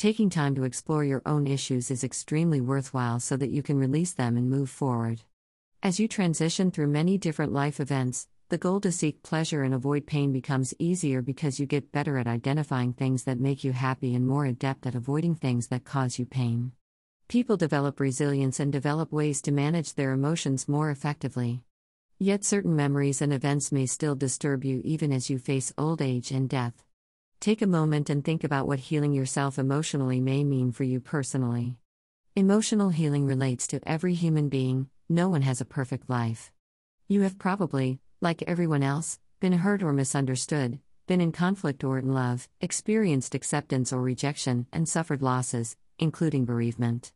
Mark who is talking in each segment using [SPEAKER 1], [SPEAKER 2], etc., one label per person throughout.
[SPEAKER 1] Taking time to explore your own issues is extremely worthwhile so that you can release them and move forward. As you transition through many different life events, the goal to seek pleasure and avoid pain becomes easier because you get better at identifying things that make you happy and more adept at avoiding things that cause you pain. People develop resilience and develop ways to manage their emotions more effectively. Yet certain memories and events may still disturb you even as you face old age and death. Take a moment and think about what healing yourself emotionally may mean for you personally. Emotional healing relates to every human being, no one has a perfect life. You have probably, like everyone else, been hurt or misunderstood, been in conflict or in love, experienced acceptance or rejection, and suffered losses, including bereavement.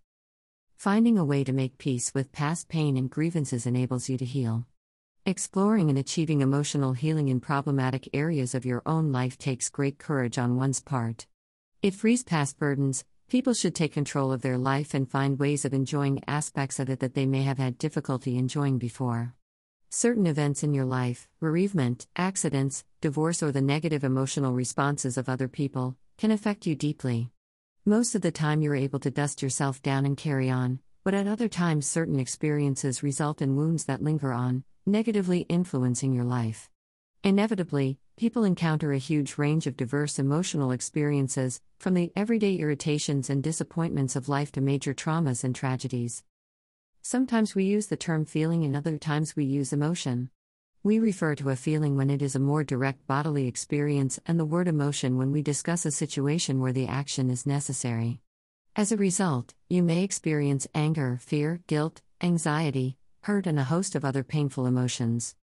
[SPEAKER 1] Finding a way to make peace with past pain and grievances enables you to heal. Exploring and achieving emotional healing in problematic areas of your own life takes great courage on one's part. It frees past burdens. People should take control of their life and find ways of enjoying aspects of it that they may have had difficulty enjoying before. Certain events in your life, bereavement, accidents, divorce, or the negative emotional responses of other people, can affect you deeply. Most of the time, you're able to dust yourself down and carry on, but at other times, certain experiences result in wounds that linger on, negatively influencing your life. Inevitably, people encounter a huge range of diverse emotional experiences, from the everyday irritations and disappointments of life to major traumas and tragedies. Sometimes we use the term feeling, and other times we use emotion. We refer to a feeling when it is a more direct bodily experience and the word emotion when we discuss a situation where the action is necessary. As a result, you may experience anger, fear, guilt, anxiety, hurt, and a host of other painful emotions.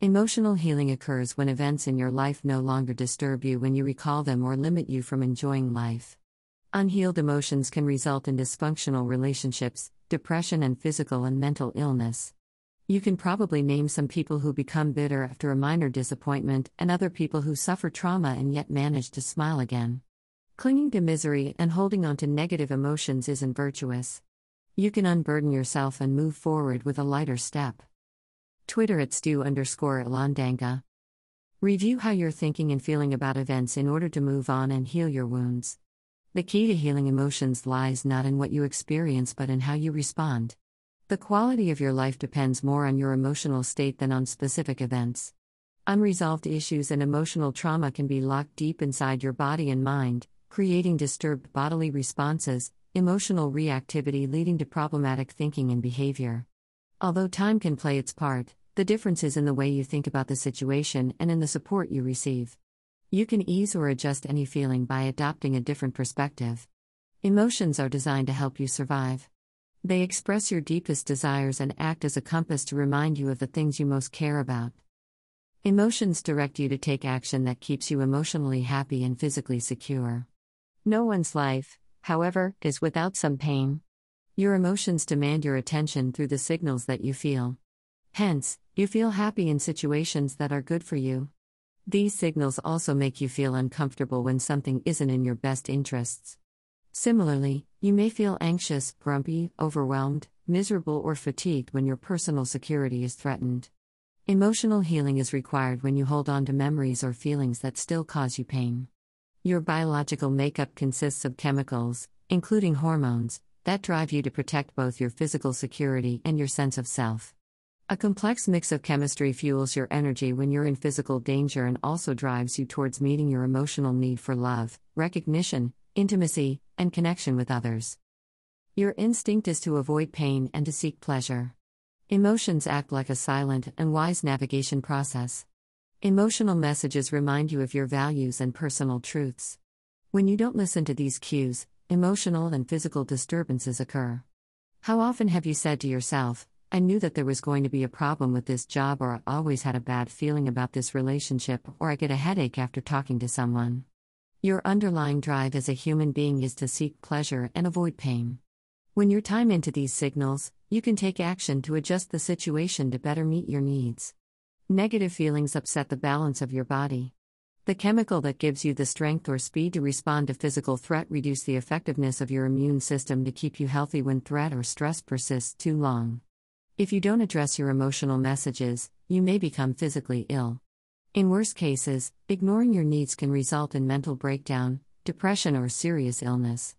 [SPEAKER 1] Emotional healing occurs when events in your life no longer disturb you when you recall them or limit you from enjoying life. Unhealed emotions can result in dysfunctional relationships, depression, and physical and mental illness. You can probably name some people who become bitter after a minor disappointment, and other people who suffer trauma and yet manage to smile again. Clinging to misery and holding on to negative emotions isn't virtuous. You can unburden yourself and move forward with a lighter step. Twitter at stew underscore Ilondanga. Review how you're thinking and feeling about events in order to move on and heal your wounds. The key to healing emotions lies not in what you experience but in how you respond. The quality of your life depends more on your emotional state than on specific events. Unresolved issues and emotional trauma can be locked deep inside your body and mind, creating disturbed bodily responses, emotional reactivity leading to problematic thinking and behavior. Although time can play its part, the difference is in the way you think about the situation and in the support you receive. You can ease or adjust any feeling by adopting a different perspective. Emotions are designed to help you survive. They express your deepest desires and act as a compass to remind you of the things you most care about. Emotions direct you to take action that keeps you emotionally happy and physically secure. No one's life, however, is without some pain. Your emotions demand your attention through the signals that you feel. Hence, you feel happy in situations that are good for you. These signals also make you feel uncomfortable when something isn't in your best interests. Similarly, you may feel anxious, grumpy, overwhelmed, miserable, or fatigued when your personal security is threatened. Emotional healing is required when you hold on to memories or feelings that still cause you pain. Your biological makeup consists of chemicals, including hormones, that drive you to protect both your physical security and your sense of self. A complex mix of chemistry fuels your energy when you're in physical danger and also drives you towards meeting your emotional need for love, recognition, intimacy, and connection with others. Your instinct is to avoid pain and to seek pleasure. Emotions act like a silent and wise navigation process. Emotional messages remind you of your values and personal truths. When you don't listen to these cues, emotional and physical disturbances occur. How often have you said to yourself, I knew that there was going to be a problem with this job, or I always had a bad feeling about this relationship, or I get a headache after talking to someone? Your underlying drive as a human being is to seek pleasure and avoid pain. When you're time into these signals, you can take action to adjust the situation to better meet your needs. Negative feelings upset the balance of your body. The chemical that gives you the strength or speed to respond to physical threat reduce the effectiveness of your immune system to keep you healthy when threat or stress persists too long. If you don't address your emotional messages, you may become physically ill. In worst cases, ignoring your needs can result in mental breakdown, depression, or serious illness.